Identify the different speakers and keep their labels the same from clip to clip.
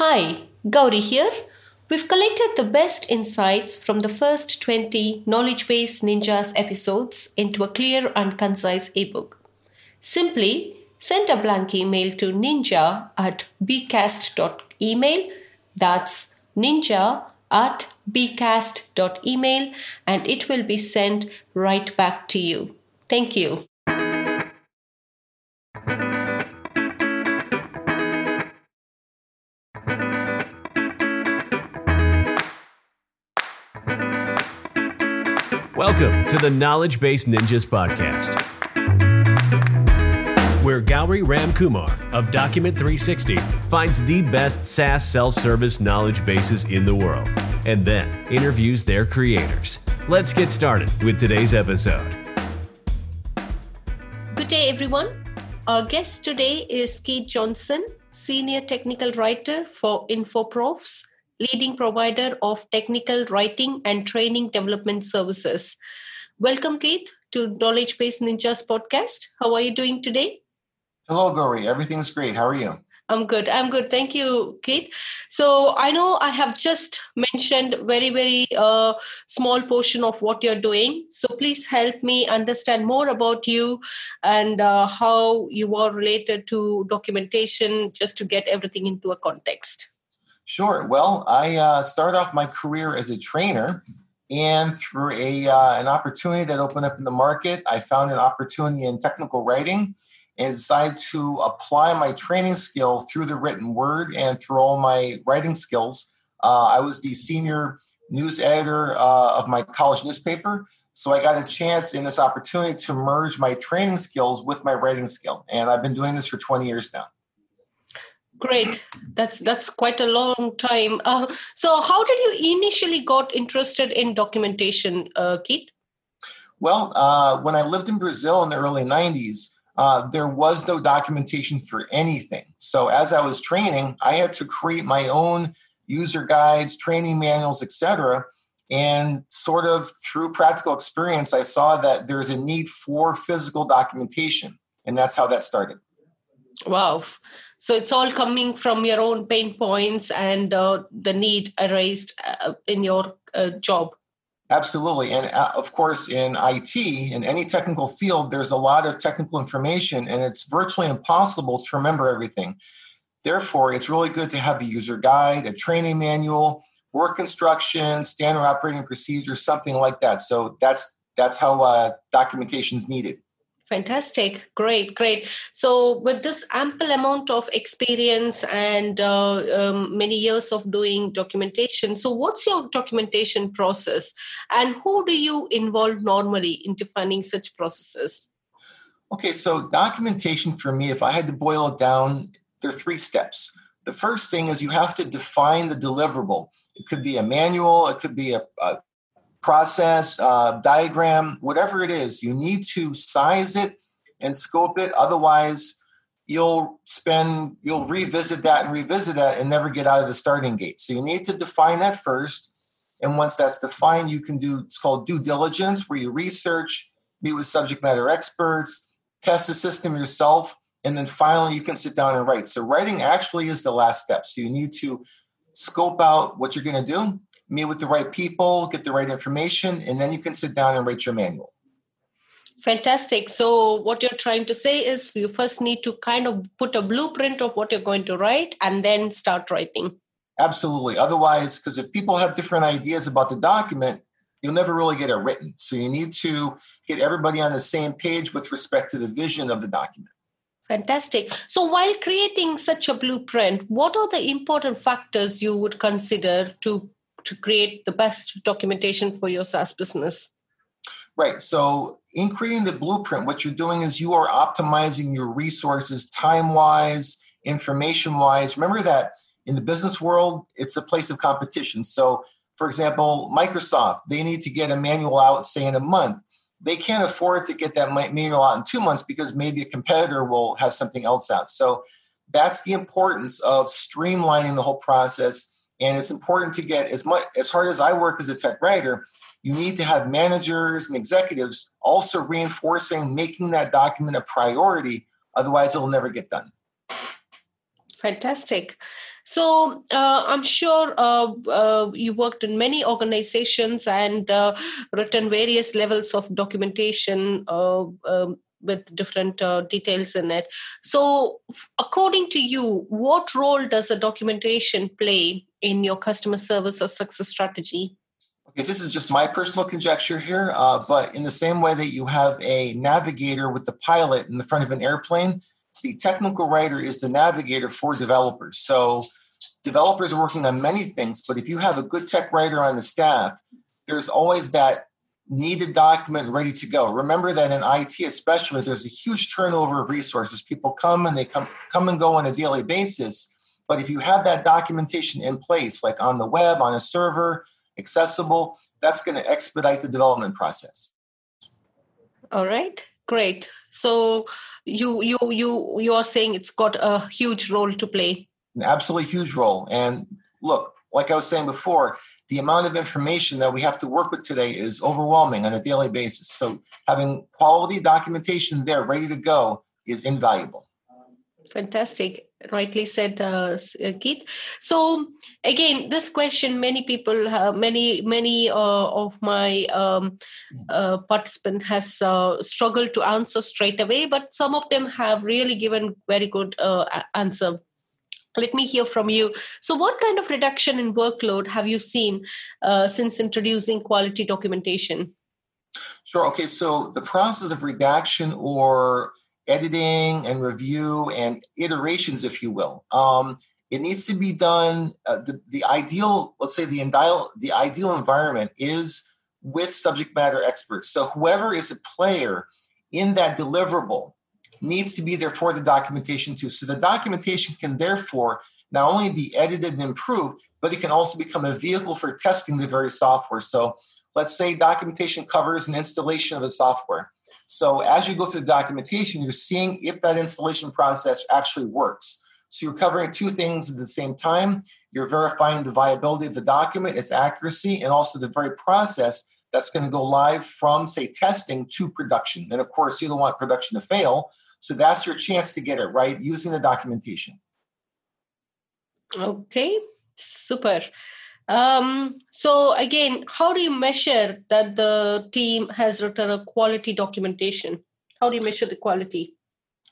Speaker 1: Hi, Gauri here. We've collected the best insights from the first 20 Knowledge Base Ninjas episodes into a clear and concise ebook. Simply send a blank email to ninja at bcast.email. That's ninja at bcast.email and it will be sent right back to you. Thank you.
Speaker 2: Welcome to the Knowledge Base Ninjas podcast, where Gauri Ramkumar of Document 360 finds the best SaaS self service knowledge bases in the world and then interviews their creators. Let's get started with today's episode.
Speaker 1: Good day, everyone. Our guest today is Keith Johnson, Senior Technical Writer for InfoProfs leading provider of technical writing and training development services. Welcome, Keith, to Knowledge Based Ninjas podcast. How are you doing today?
Speaker 3: Hello, Gauri. Everything's great. How are you?
Speaker 1: I'm good. I'm good. Thank you, Keith. So I know I have just mentioned very, very uh, small portion of what you're doing. So please help me understand more about you and uh, how you are related to documentation, just to get everything into a context.
Speaker 3: Sure. Well, I uh, started off my career as a trainer, and through a uh, an opportunity that opened up in the market, I found an opportunity in technical writing, and decided to apply my training skill through the written word and through all my writing skills. Uh, I was the senior news editor uh, of my college newspaper, so I got a chance in this opportunity to merge my training skills with my writing skill, and I've been doing this for 20 years now.
Speaker 1: Great. That's that's quite a long time. Uh, so, how did you initially got interested in documentation, uh, Keith?
Speaker 3: Well, uh, when I lived in Brazil in the early '90s, uh, there was no documentation for anything. So, as I was training, I had to create my own user guides, training manuals, etc. And sort of through practical experience, I saw that there's a need for physical documentation, and that's how that started.
Speaker 1: Wow. So it's all coming from your own pain points and uh, the need erased uh, in your uh, job.
Speaker 3: Absolutely. And uh, of course, in IT, in any technical field, there's a lot of technical information and it's virtually impossible to remember everything. Therefore, it's really good to have a user guide, a training manual, work instructions, standard operating procedures, something like that. So that's that's how uh, documentation is needed.
Speaker 1: Fantastic. Great, great. So, with this ample amount of experience and uh, um, many years of doing documentation, so what's your documentation process and who do you involve normally in defining such processes?
Speaker 3: Okay, so documentation for me, if I had to boil it down, there are three steps. The first thing is you have to define the deliverable. It could be a manual, it could be a, a process, uh, diagram, whatever it is, you need to size it and scope it. Otherwise, you'll spend, you'll revisit that and revisit that and never get out of the starting gate. So you need to define that first. And once that's defined, you can do it's called due diligence, where you research, meet with subject matter experts, test the system yourself, and then finally you can sit down and write. So writing actually is the last step. So you need to scope out what you're going to do, meet with the right people, get the right information, and then you can sit down and write your manual.
Speaker 1: Fantastic. So, what you're trying to say is you first need to kind of put a blueprint of what you're going to write and then start writing.
Speaker 3: Absolutely. Otherwise, because if people have different ideas about the document, you'll never really get it written. So, you need to get everybody on the same page with respect to the vision of the document.
Speaker 1: Fantastic. So, while creating such a blueprint, what are the important factors you would consider to to create the best documentation for your SaaS business?
Speaker 3: Right. So, in creating the blueprint, what you're doing is you are optimizing your resources time wise, information wise. Remember that in the business world, it's a place of competition. So, for example, Microsoft, they need to get a manual out, say, in a month. They can't afford to get that manual out in two months because maybe a competitor will have something else out. So, that's the importance of streamlining the whole process and it's important to get as much as hard as I work as a tech writer, you need to have managers and executives also reinforcing making that document a priority. Otherwise, it'll never get done.
Speaker 1: Fantastic. So uh, I'm sure uh, uh, you worked in many organizations and uh, written various levels of documentation uh, um, with different uh, details in it. So, according to you, what role does a documentation play in your customer service or success strategy?
Speaker 3: Okay, this is just my personal conjecture here, uh, but in the same way that you have a navigator with the pilot in the front of an airplane, the technical writer is the navigator for developers. So, developers are working on many things, but if you have a good tech writer on the staff, there's always that needed document ready to go. Remember that in IT, especially, there's a huge turnover of resources. People come and they come come and go on a daily basis. But if you have that documentation in place, like on the web, on a server, accessible, that's going to expedite the development process.
Speaker 1: All right, great. So you you you you are saying it's got a huge role to play.
Speaker 3: An absolutely huge role. And look, like I was saying before, the amount of information that we have to work with today is overwhelming on a daily basis. So having quality documentation there ready to go is invaluable.
Speaker 1: Fantastic. Rightly said, uh, uh Keith. So again, this question, many people, have, many, many uh, of my um, uh, participant has uh, struggled to answer straight away, but some of them have really given very good uh, answer let me hear from you. So, what kind of reduction in workload have you seen uh, since introducing quality documentation?
Speaker 3: Sure. Okay. So, the process of redaction or editing and review and iterations, if you will, um, it needs to be done. Uh, the, the ideal, let's say, the ideal, the ideal environment is with subject matter experts. So, whoever is a player in that deliverable needs to be there for the documentation too. So the documentation can therefore not only be edited and improved, but it can also become a vehicle for testing the very software. So let's say documentation covers an installation of a software. So as you go through the documentation, you're seeing if that installation process actually works. So you're covering two things at the same time. You're verifying the viability of the document, its accuracy, and also the very process that's going to go live from, say, testing to production. And of course, you don't want production to fail. So that's your chance to get it right using the documentation.
Speaker 1: Okay, super. Um, so again, how do you measure that the team has written a quality documentation? How do you measure the quality?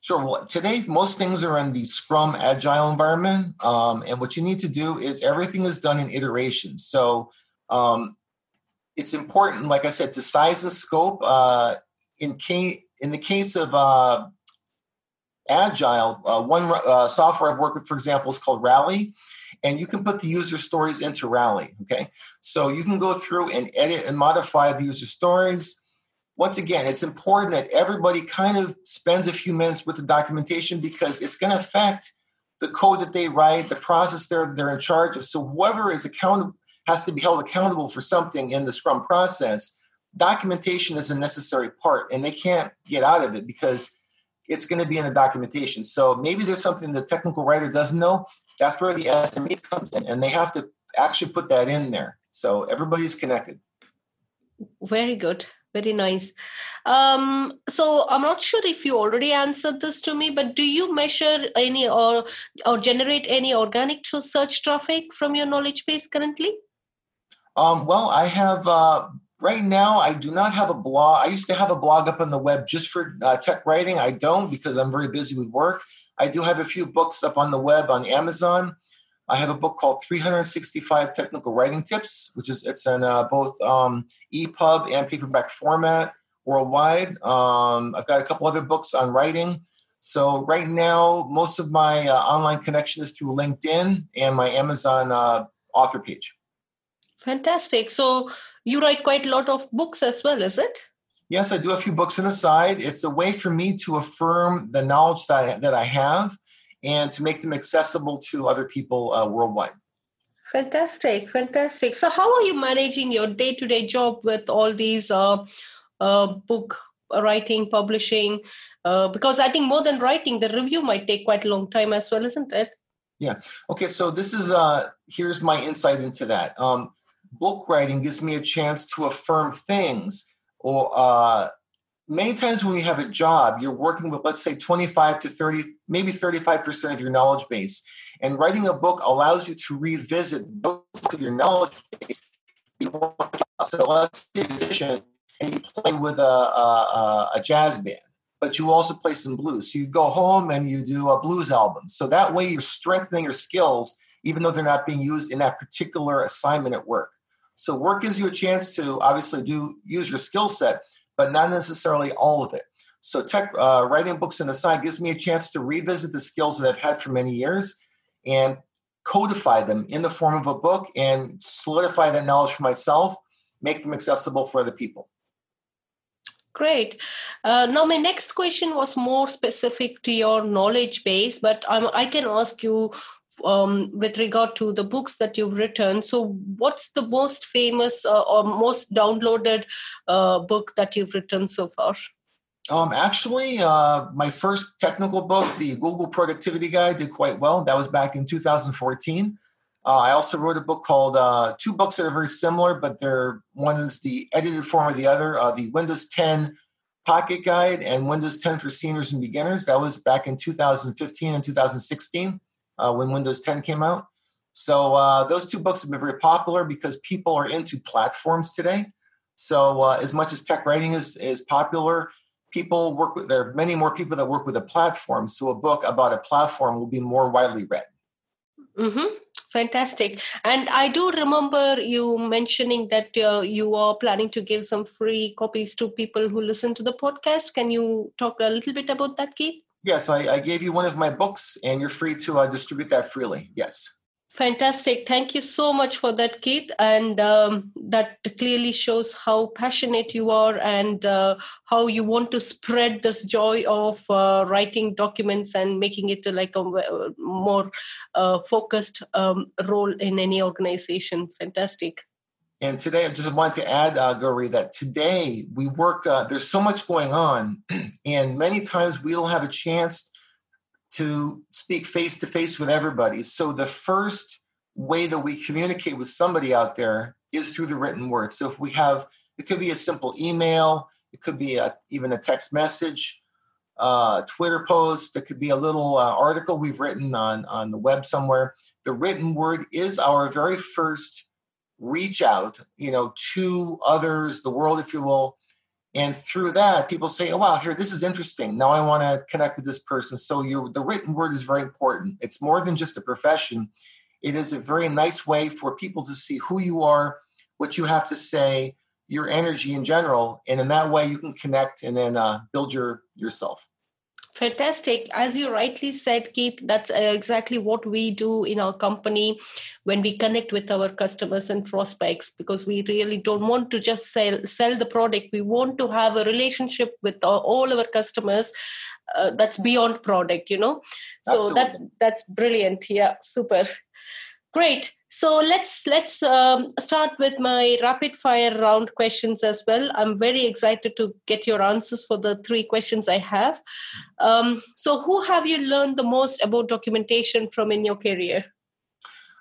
Speaker 3: Sure. Well, today most things are in the Scrum Agile environment, um, and what you need to do is everything is done in iterations. So um, it's important, like I said, to size the scope. Uh, in case in the case of uh, Agile, uh, one uh, software I've worked with, for example, is called Rally, and you can put the user stories into Rally. Okay, so you can go through and edit and modify the user stories. Once again, it's important that everybody kind of spends a few minutes with the documentation because it's going to affect the code that they write, the process they're they're in charge of. So whoever is accountable has to be held accountable for something in the Scrum process. Documentation is a necessary part, and they can't get out of it because it's going to be in the documentation. So maybe there's something the technical writer doesn't know. That's where the SME comes in, and they have to actually put that in there. So everybody's connected.
Speaker 1: Very good. Very nice. Um, so I'm not sure if you already answered this to me, but do you measure any or or generate any organic search traffic from your knowledge base currently?
Speaker 3: Um, well, I have uh, right now i do not have a blog i used to have a blog up on the web just for uh, tech writing i don't because i'm very busy with work i do have a few books up on the web on amazon. I have a book called 365 technical writing tips which is it's in uh, both um, epub and paperback format worldwide. Um, i've got a couple other books on writing. So right now most of my uh, online connection is through linkedin and my amazon uh, author page.
Speaker 1: Fantastic. So you write quite a lot of books as well, is it?
Speaker 3: Yes, I do a few books on the side. It's a way for me to affirm the knowledge that I, that I have and to make them accessible to other people uh, worldwide.
Speaker 1: Fantastic, fantastic. So, how are you managing your day to day job with all these uh, uh, book writing, publishing? Uh, because I think more than writing, the review might take quite a long time as well, isn't it?
Speaker 3: Yeah. Okay. So this is uh here's my insight into that. Um, book writing gives me a chance to affirm things or uh, many times when you have a job, you're working with, let's say, 25 to 30, maybe 35% of your knowledge base. And writing a book allows you to revisit those of your knowledge base. So let's and you play with a, a, a jazz band, but you also play some blues. So you go home and you do a blues album. So that way you're strengthening your skills, even though they're not being used in that particular assignment at work. So work gives you a chance to obviously do use your skill set, but not necessarily all of it. So tech uh, writing books on the side gives me a chance to revisit the skills that I've had for many years and codify them in the form of a book and solidify that knowledge for myself, make them accessible for other people.
Speaker 1: Great. Uh, now, my next question was more specific to your knowledge base, but I can ask you um, with regard to the books that you've written. So, what's the most famous uh, or most downloaded uh, book that you've written so far?
Speaker 3: Um, actually, uh, my first technical book, the Google Productivity Guide, did quite well. That was back in 2014. Uh, I also wrote a book called uh, two books that are very similar, but they're one is the edited form of the other, uh, the Windows 10 Pocket Guide and Windows 10 for Seniors and Beginners. That was back in 2015 and 2016 uh, when Windows 10 came out. So uh, those two books have been very popular because people are into platforms today. So uh, as much as tech writing is, is popular, people work with there are many more people that work with a platform. So a book about a platform will be more widely read.
Speaker 1: Mm-hmm. Fantastic. And I do remember you mentioning that uh, you are planning to give some free copies to people who listen to the podcast. Can you talk a little bit about that, Keith?
Speaker 3: Yes, I, I gave you one of my books, and you're free to uh, distribute that freely. Yes.
Speaker 1: Fantastic. Thank you so much for that, Keith. And um, that clearly shows how passionate you are and uh, how you want to spread this joy of uh, writing documents and making it like a more uh, focused um, role in any organization. Fantastic.
Speaker 3: And today, I just wanted to add, uh, that today we work, uh, there's so much going on, and many times we don't have a chance to speak face to face with everybody. So the first way that we communicate with somebody out there is through the written word. So if we have, it could be a simple email, it could be a, even a text message, uh, Twitter post, it could be a little uh, article we've written on on the web somewhere. The written word is our very first reach out, you know, to others, the world, if you will. And through that, people say, "Oh wow, here this is interesting. Now I want to connect with this person." So you, the written word is very important. It's more than just a profession. It is a very nice way for people to see who you are, what you have to say, your energy in general, and in that way you can connect and then uh, build your yourself.
Speaker 1: Fantastic. As you rightly said, Keith, that's uh, exactly what we do in our company when we connect with our customers and prospects because we really don't want to just sell sell the product. We want to have a relationship with all our customers uh, that's beyond product, you know. So Absolutely. that that's brilliant. Yeah, super. Great. So let's let's um, start with my rapid fire round questions as well. I'm very excited to get your answers for the three questions I have. Um, so, who have you learned the most about documentation from in your career?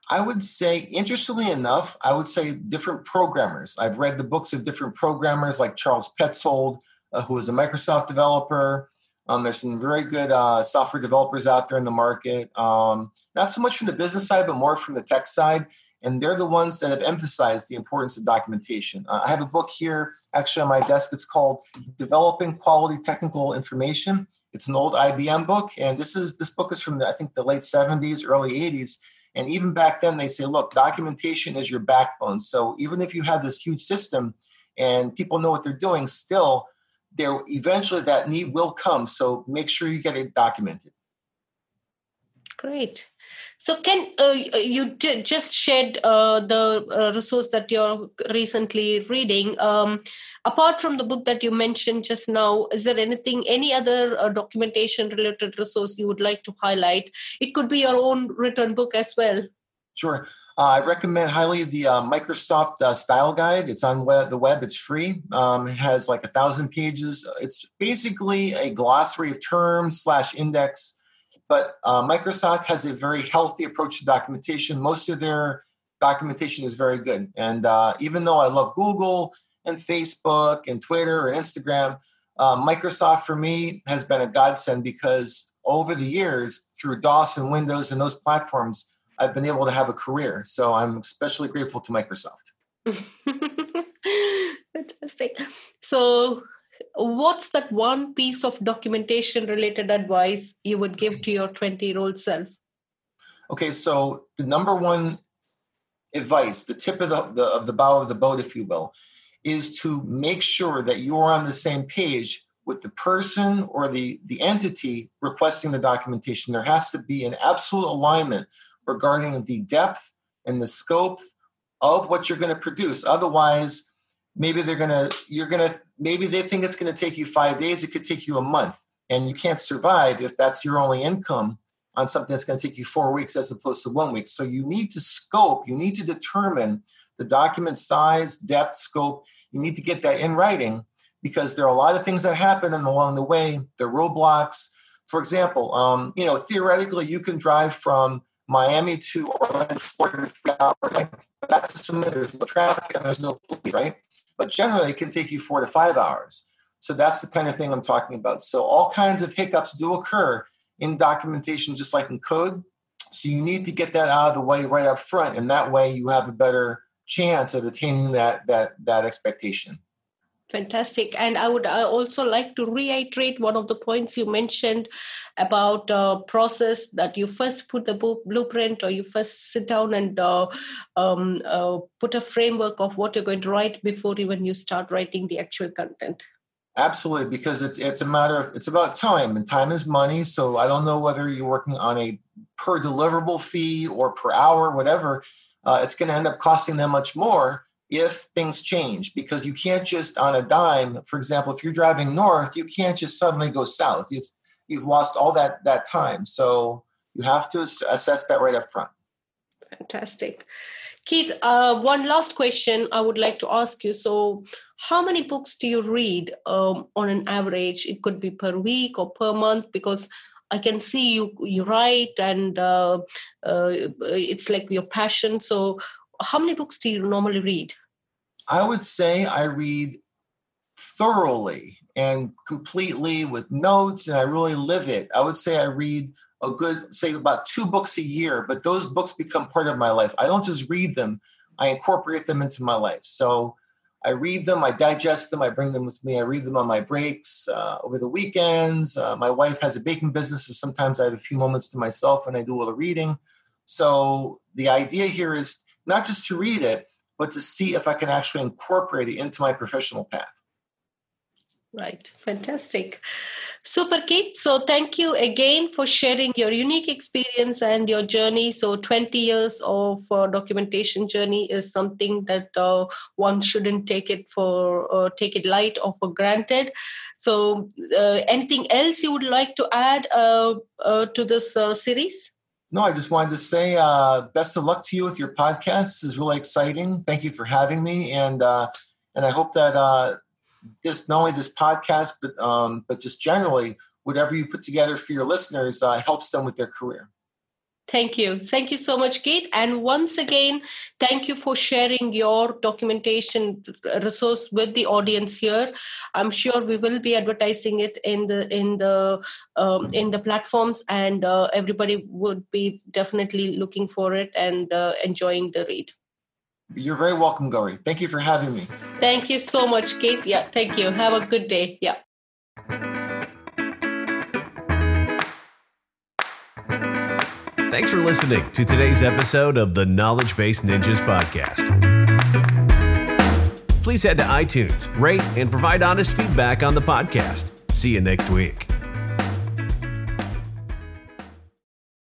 Speaker 3: I would say, interestingly enough, I would say different programmers. I've read the books of different programmers like Charles Petzold, uh, who is a Microsoft developer. Um, there's some very good uh, software developers out there in the market, um, not so much from the business side, but more from the tech side. And they're the ones that have emphasized the importance of documentation. Uh, I have a book here, actually on my desk. It's called "Developing Quality Technical Information." It's an old IBM book, and this is this book is from the, I think the late 70s, early 80s. And even back then, they say, look, documentation is your backbone. So even if you have this huge system and people know what they're doing, still there eventually that need will come. So make sure you get it documented.
Speaker 1: Great. So, can uh, you just shared uh, the uh, resource that you're recently reading? Um, apart from the book that you mentioned just now, is there anything, any other uh, documentation related resource you would like to highlight? It could be your own written book as well.
Speaker 3: Sure. Uh, I recommend highly the uh, Microsoft uh, Style Guide. It's on web, the web. It's free. Um, it has like a thousand pages. It's basically a glossary of terms slash index. But uh, Microsoft has a very healthy approach to documentation. Most of their documentation is very good. And uh, even though I love Google and Facebook and Twitter and Instagram, uh, Microsoft for me has been a godsend because over the years, through DOS and Windows and those platforms, I've been able to have a career. So I'm especially grateful to Microsoft.
Speaker 1: Fantastic. So, what's that one piece of documentation related advice you would give to your 20 year old self?
Speaker 3: Okay, so the number one advice, the tip of the, the, of the bow of the boat, if you will, is to make sure that you're on the same page with the person or the, the entity requesting the documentation. There has to be an absolute alignment regarding the depth and the scope of what you're going to produce. Otherwise, maybe they're going to, you're going to, maybe they think it's going to take you five days. It could take you a month. And you can't survive if that's your only income on something that's going to take you four weeks as opposed to one week. So you need to scope, you need to determine the document size, depth, scope. You need to get that in writing because there are a lot of things that happen along the way. The roadblocks, for example, um, you know, theoretically, you can drive from Miami to Orlando, Florida, three hours. That's assuming there's no traffic and there's no police, right? But generally, it can take you four to five hours. So that's the kind of thing I'm talking about. So all kinds of hiccups do occur in documentation, just like in code. So you need to get that out of the way right up front, and that way you have a better chance of attaining that that that expectation.
Speaker 1: Fantastic. And I would also like to reiterate one of the points you mentioned about uh, process that you first put the blueprint or you first sit down and uh, um, uh, put a framework of what you're going to write before even you start writing the actual content.
Speaker 3: Absolutely, because it's it's a matter of it's about time, and time is money. So I don't know whether you're working on a per deliverable fee or per hour, whatever. Uh, it's going to end up costing them much more if things change because you can't just on a dime. For example, if you're driving north, you can't just suddenly go south. It's, you've lost all that that time. So you have to assess that right up front.
Speaker 1: Fantastic. Keith, uh, one last question I would like to ask you. So, how many books do you read um, on an average? It could be per week or per month because I can see you you write and uh, uh, it's like your passion. So, how many books do you normally read?
Speaker 3: I would say I read thoroughly and completely with notes, and I really live it. I would say I read a good, say, about two books a year, but those books become part of my life. I don't just read them, I incorporate them into my life. So I read them, I digest them, I bring them with me. I read them on my breaks, uh, over the weekends. Uh, my wife has a baking business, so sometimes I have a few moments to myself and I do a little reading. So the idea here is not just to read it, but to see if I can actually incorporate it into my professional path.
Speaker 1: Right, fantastic. Super, Keith. So, thank you again for sharing your unique experience and your journey. So, 20 years of uh, documentation journey is something that uh, one shouldn't take it for uh, take it light or for granted. So, uh, anything else you would like to add uh, uh, to this series?
Speaker 3: No, I just wanted to say best of luck to you with your podcast. This is really exciting. Thank you for having me, and and I hope that this not only this podcast, but um, but just generally, whatever you put together for your listeners uh, helps them with their career.
Speaker 1: Thank you. Thank you so much, Kate. And once again, thank you for sharing your documentation resource with the audience here. I'm sure we will be advertising it in the in the um, in the platforms, and uh, everybody would be definitely looking for it and uh, enjoying the read.
Speaker 3: You're very welcome, Gauri. Thank you for having me.
Speaker 1: Thank you so much, Kate. Yeah, thank you. Have a good day. Yeah.
Speaker 2: Thanks for listening to today's episode of the Knowledge Base Ninjas podcast. Please head to iTunes, rate, and provide honest feedback on the podcast. See you next week.